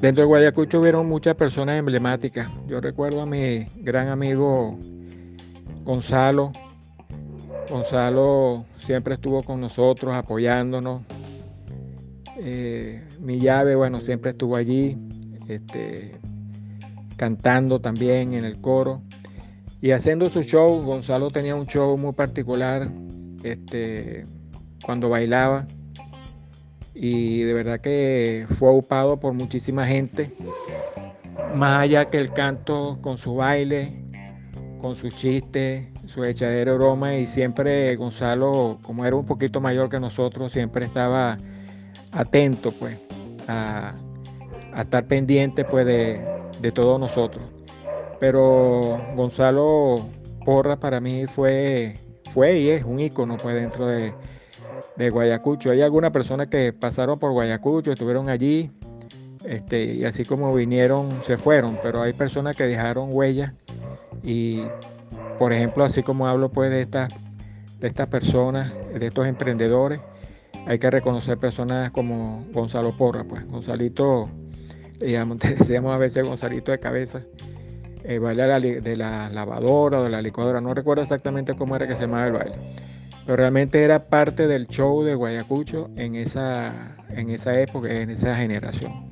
Dentro de Guayacucho hubieron muchas personas emblemáticas. Yo recuerdo a mi gran amigo Gonzalo. Gonzalo siempre estuvo con nosotros apoyándonos. Eh, mi llave, bueno, siempre estuvo allí, este, cantando también en el coro y haciendo su show. Gonzalo tenía un show muy particular este, cuando bailaba y de verdad que fue ocupado por muchísima gente, más allá que el canto con su baile, con sus chistes, su echadera de broma y siempre Gonzalo, como era un poquito mayor que nosotros, siempre estaba atento pues a, estar pendiente pues de, de todos nosotros. Pero Gonzalo Porra para mí fue, fue y es un ícono pues dentro de, de Guayacucho. Hay algunas personas que pasaron por Guayacucho, estuvieron allí, este, y así como vinieron, se fueron, pero hay personas que dejaron huellas y, por ejemplo, así como hablo pues de estas, de estas personas, de estos emprendedores, hay que reconocer personas como Gonzalo Porra, pues. Gonzalito, decíamos a veces Gonzalito de cabeza, eh, baile de la lavadora o de la licuadora, no recuerdo exactamente cómo era que se llamaba el baile pero realmente era parte del show de Guayacucho en esa, en esa época, en esa generación.